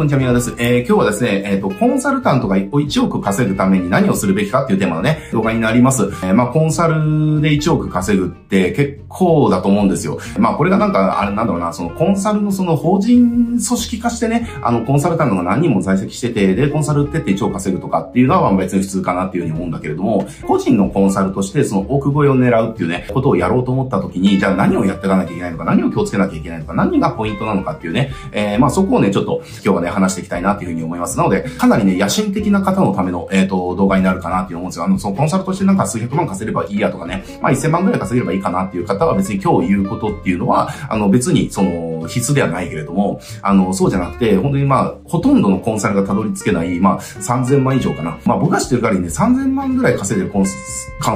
こんにちは、みなです。えー、今日はですね、えっ、ー、と、コンサルタントが1億稼ぐために何をするべきかっていうテーマのね、動画になります。えー、まあ、コンサルで1億稼ぐって結構だと思うんですよ。まあ、これがなんか、あれなんだろうな、そのコンサルのその法人組織化してね、あの、コンサルタントが何人も在籍してて、で、コンサルってって1億稼ぐとかっていうのは別に普通かなっていうふうに思うんだけれども、個人のコンサルとしてその億超えを狙うっていうね、ことをやろうと思った時に、じゃあ何をやっていかなきゃいけないのか、何を気をつけなきゃいけないのか、何がポイントなのかっていうね、えー、まあ、そこをね、ちょっと今日はね、話していきたいなっていうふうに思います。なので、かなりね、野心的な方のための、えっ、ー、と、動画になるかなっていう思うんですよ。あの、そのコンサルとしてなんか数百万稼げればいいやとかね、まあ1000万ぐらい稼げればいいかなっていう方は別に今日言うことっていうのは、あの、別にその、必須ではないけれども、あの、そうじゃなくて、本当にまあ、ほとんどのコンサルがたどり着けない、まあ、3000万以上かな。まあ、僕が知ってる限りね、3000万ぐらい稼いでるコン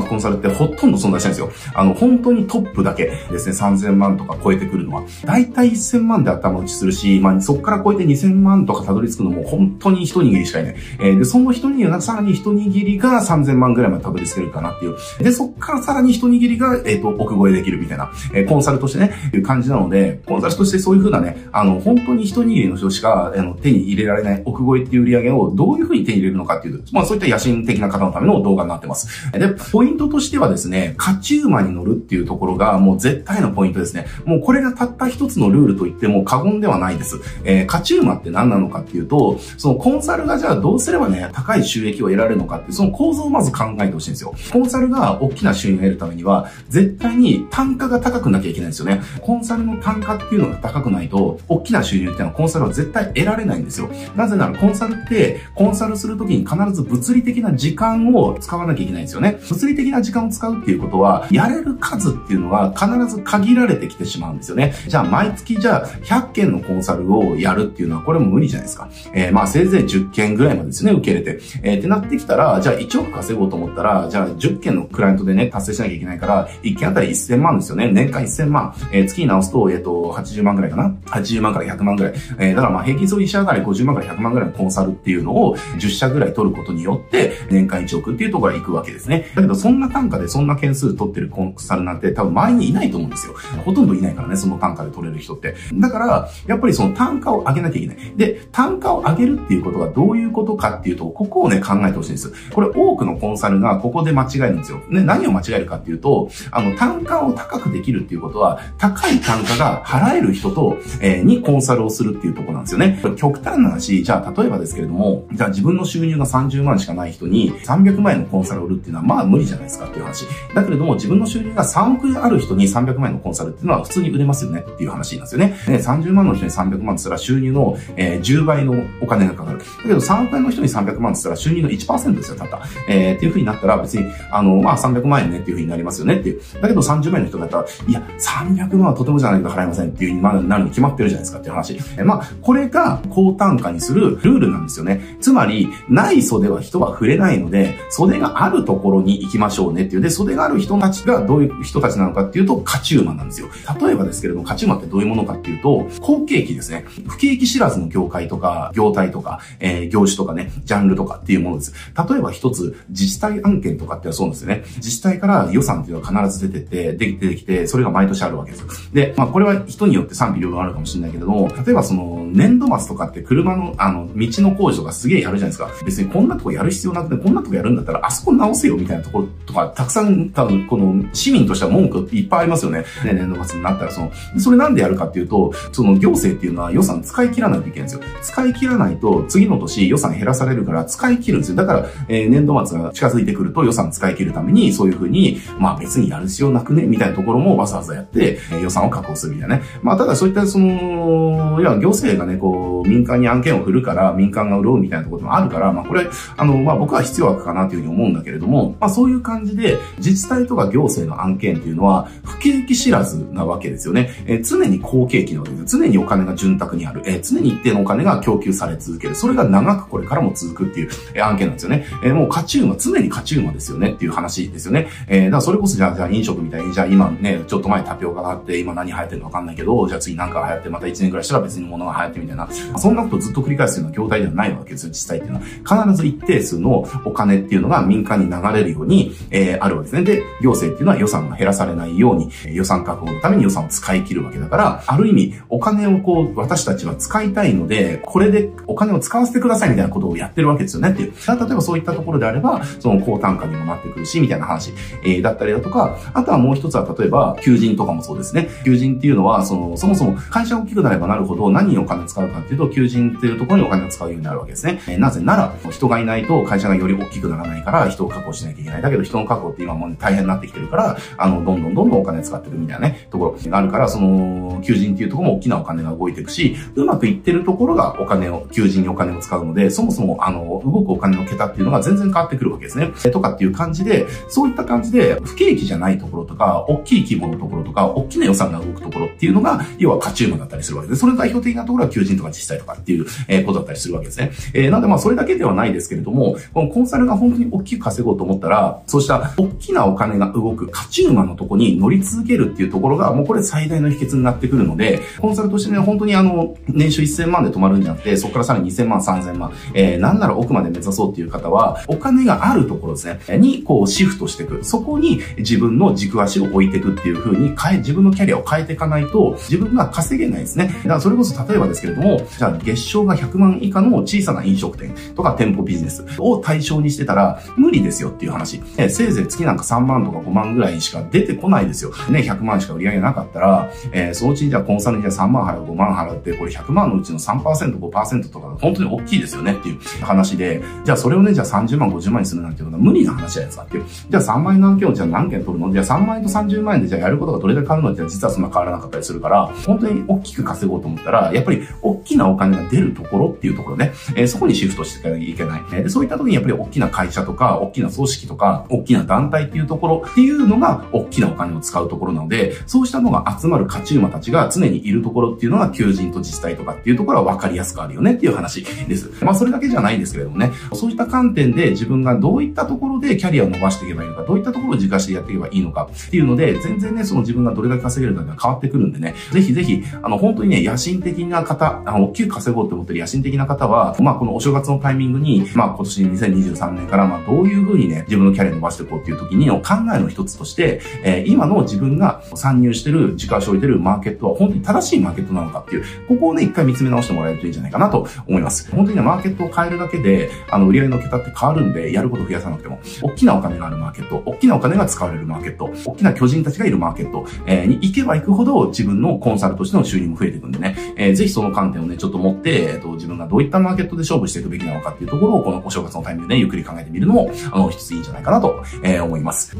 コンサルってほとんど存在しないんですよ。あの、本当にトップだけですね、3000万とか超えてくるのは。だいたい1000万で頭打ちするし、まあ、そこから超えて2000万とかたどり着くのも本当に一握りしかいない。えー、で、その一握りがさらに一握りが3000万ぐらいまでたどり着けるかなっていう。で、そこからさらに一握りが、えっ、ー、と、奥越えできるみたいな、えー、コンサルとしてね、いう感じなので、コンサルとしてそういう風なね、あの、本当に一握りの人しか、あの、手に入れられない奥越えっていう売り上げをどういう風に手に入れるのかっていう、まあそういった野心的な方のための動画になってます。で、ポイントとしてはですね、勝ち馬に乗るっていうところがもう絶対のポイントですね。もうこれがたった一つのルールと言っても過言ではないです。えー、勝ち馬って何なのなのかっていうと、そのコンサルがじゃあどうすればね、高い収益を得られるのかって、その構造をまず考えてほしいんですよ。コンサルが大きな収入を得るためには、絶対に単価が高くなきゃいけないんですよね。コンサルの単価っていうのが高くないと、大きな収入っていうのはコンサルは絶対得られないんですよ。なぜならコンサルって、コンサルするときに必ず物理的な時間を使わなきゃいけないんですよね。物理的な時間を使うっていうことは、やれる数っていうのは必ず限られてきてしまうんですよね。じゃあ毎月じゃあ100件のコンサルをやるっていうのはこれも無理じゃないですか。えー、まあせいぜい10件ぐらいまでですね、受け入れて。えー、ってなってきたら、じゃあ1億稼ごうと思ったら、じゃあ10件のクライアントでね、達成しなきゃいけないから、1件あたり1000万ですよね。年間1000万。えー、月に直すと、えっ、ー、と、80万ぐらいかな。80万から100万ぐらい。えー、だからまあ平均総利者上がり50万から100万ぐらいのコンサルっていうのを10社ぐらい取ることによって、年間1億っていうところへ行くわけですね。だけどそんな単価でそんな件数取ってるコンサルなんて多分周りにいないと思うんですよ。ほとんどいないからね、その単価で取れる人って。だから、やっぱりその単価を上げなきゃいけない。で、で単価を上げるっていうことがどういうことかっていうと、ここをね、考えてほしいんです。これ多くのコンサルがここで間違えるんですよ。ね、何を間違えるかっていうと、あの、単価を高くできるっていうことは、高い単価が払える人と、えー、にコンサルをするっていうとこなんですよね。極端な話、じゃあ例えばですけれども、じゃあ自分の収入が30万しかない人に300万円のコンサルを売るっていうのはまあ無理じゃないですかっていう話。だけれども自分の収入が3億円ある人に300万円のコンサルっていうのは普通に売れますよねっていう話なんですよね。ね30万の人に300万って言ったら収入の、えー、10倍のお金がかかる。だけど3億円の人に300万って言ったら収入の1%ですよ、たった。えー、っていう風になったら別に、あの、まあ300万円ねっていう風になりますよねっていう。だけど30万円の人だったら、いや、300万はとてもじゃないと払いませんっていう風になるに決まってるじゃないですかっていう話。えー、まあ、これが高単価にするルールなんですよね。つまり、ない袖は人は触れないので、袖があるところに行きましょうねっていう。で、袖がある人たちがどういう人たちなのかっていうと、勝ち馬なんですよ。例えばですけれども、勝ち馬ってどういうものかっていうと、好景気ですね。不景気知らずの業界とか、業態とか、えー、業種とかね、ジャンルとかっていうものです。例えば一つ、自治体案件とかってそうなんですよね。自治体から予算っていうのは必ず出てて、で出てきて、それが毎年あるわけです。で、まあこれは人によって賛否両論あるかもしれないけれども、例えばその、年度末とかって車の、あの、道の工事とかすげえやるじゃないですか。別にこんなとこやる必要なくて、こんなとこやるんだったら、あそこ直せよみたいなところとか、たくさん多分、この市民としては文句いっぱいありますよね。ね、年度末になったら、その、それなんでやるかっていうと、その行政っていうのは予算使い切らないといけないんですよ。使い切らないと、次の年予算減らされるから使い切るんですよ。だから、えー、年度末が近づいてくると予算使い切るために、そういうふうに、まあ別にやる必要なくね、みたいなところもわざわざやって、えー、予算を確保するみたいなね。まあただそういったその、いや、行政がね、こう、民間に案件を振るから、民間が潤うみたいなところもあるから、まあこれ、あの、まあ僕は必要悪かなというふうに思うんだけれども、まあそういう感じで、自治体とか行政の案件っていうのは、不景気知らずなわけですよね。えー、常に好景気なわけです。常にお金が潤沢にある。えー、常に一定のお金が供給され続ける。それが長くこれからも続くっていう、えー、案件なんですよね。えー、もう勝ち馬、常に勝ち馬ですよねっていう話ですよね。えー、だからそれこそじゃあ、じゃあ飲食みたいに、じゃあ今ね、ちょっと前タピオカがあって、今何流行ってるのかわかんないけど、じゃあ次なんか流行って、また1年くらいしたら別に物が流行ってみたいな。そんなことずっと繰り返すような業態ではないわけですよ、実際っていうのは。必ず一定数のお金っていうのが民間に流れるように、えー、あるわけですね。で、行政っていうのは予算が減らされないように、予算確保のために予算を使い切るわけだから、ある意味、お金をこう、私たちは使いたいので、で、これでお金を使わせてくださいみたいなことをやってるわけですよねっていう。例えばそういったところであれば、その高単価にもなってくるし、みたいな話、えー、だったりだとか、あとはもう一つは例えば、求人とかもそうですね。求人っていうのは、その、そもそも会社大きくなればなるほど何にお金使うかっていうと、求人っていうところにお金を使うようになるわけですね。えー、なぜなら、人がいないと会社がより大きくならないから、人を確保しなきゃいけない。だけど人の確保って今もう大変になってきてるから、あの、どんどんどんどんお金使ってるみたいなね、ところがあるから、その、求人っていうところも大きなお金が動いていくし、うまくいってるところころがお金を、求人にお金を使うので、そもそも、あの、動くお金の桁っていうのが全然変わってくるわけですね。とかっていう感じで、そういった感じで、不景気じゃないところとか、大きい規模のところとか、大きな予算が動くところっていうのが、要は勝ち馬だったりするわけで、それの代表的なところは求人とか自治体とかっていう、えことだったりするわけですね。えー、なんでまあそれだけではないですけれども、このコンサルが本当に大きく稼ごうと思ったら、そうした大きなお金が動く勝ち馬のとこに乗り続けるっていうところが、もうこれ最大の秘訣になってくるので、コンサルとしてね、本当にあの、年収1000万で止まるんじゃなくて、そこからさらに2000万、3000万、えー、なんなら奥まで目指そうっていう方は、お金があるところですね、にこうシフトしていく。そこに自分の軸足を置いていくっていう風に変え、自分のキャリアを変えていかないと、自分が稼げないですね。だからそれこそ例えばですけれども、じゃあ月賞が100万以下の小さな飲食店とか店舗ビジネスを対象にしてたら、無理ですよっていう話。えせいぜい月なんか3万とか5万ぐらいしか出てこないですよ。ね、100万しか売り上げなかったら、えー、そのうちにじゃあコンサルにじゃあ3万払う、5万払って、これ100万のうちの3%、5%とか本当に大きいですよねっていう話で、じゃあそれをね、じゃあ30万、50万にするなんていうのは無理な話じゃないですかっていう。じゃあ3万円の案件をじゃあ何件取るの？じゃあ3万円と30万円でじゃあやることがどれだけ変わるの？って実はそんな変わらなかったりするから、本当に大きく稼ごうと思ったら、やっぱり大きなお金が出るところっていうところね、えー、そこにシフトしていかなきゃいけない。でそういった時にやっぱり大きな会社とか、大きな組織とか、大きな団体っていうところっていうのが、大きなお金を使うところなので、そうしたのが集まる勝ち馬たちが常にいるところっていうのが、求人と自治体とかっていうところは分かりやすくあるよねっていう話です。まあ、それだけじゃないんですけれどもね、そういった観点で自分がどういったところでキャリアを伸ばしていけばいいのか、どういったところを自家してやっていけばいいのかっていうので、全然ね、その自分がどれだけ稼げるかが変わってくるんでね、ぜひぜひ、あの、本当にね、野心的な方、あの、大きく稼ごうと思ってる野心的な方は、まあ、このお正月のタイミングに、まあ、今年2023年から、まあ、どういうふうにね、自分のキャリア伸ばしていこうっていう時にの考えの一つとして、えー、今の自分が参入してる、自家足を置いてるマーケットは本当に正しいマーケットなのかっていう、ここをね、一回見つめ直してもらえるといいんじゃないかなと思います。本当にね、マーケットを変えるだけで、あの、売り上げの桁って変わるんで、やること増やさなくても、大きなお金があるマーケット、大きなお金が使われるマーケット、大きな巨人たちがいるマーケット、えー、に行けば行くほど自分のコンサルとしての収入も増えていくんでね、えー、ぜひその観点をね、ちょっと持って、えっ、ー、と、自分がどういったマーケットで勝負していくべきなのかっていうところを、このお正月のタイミングでね、ゆっくり考えてみるのも、あの、一ついいんじゃないかなと、えー、思います。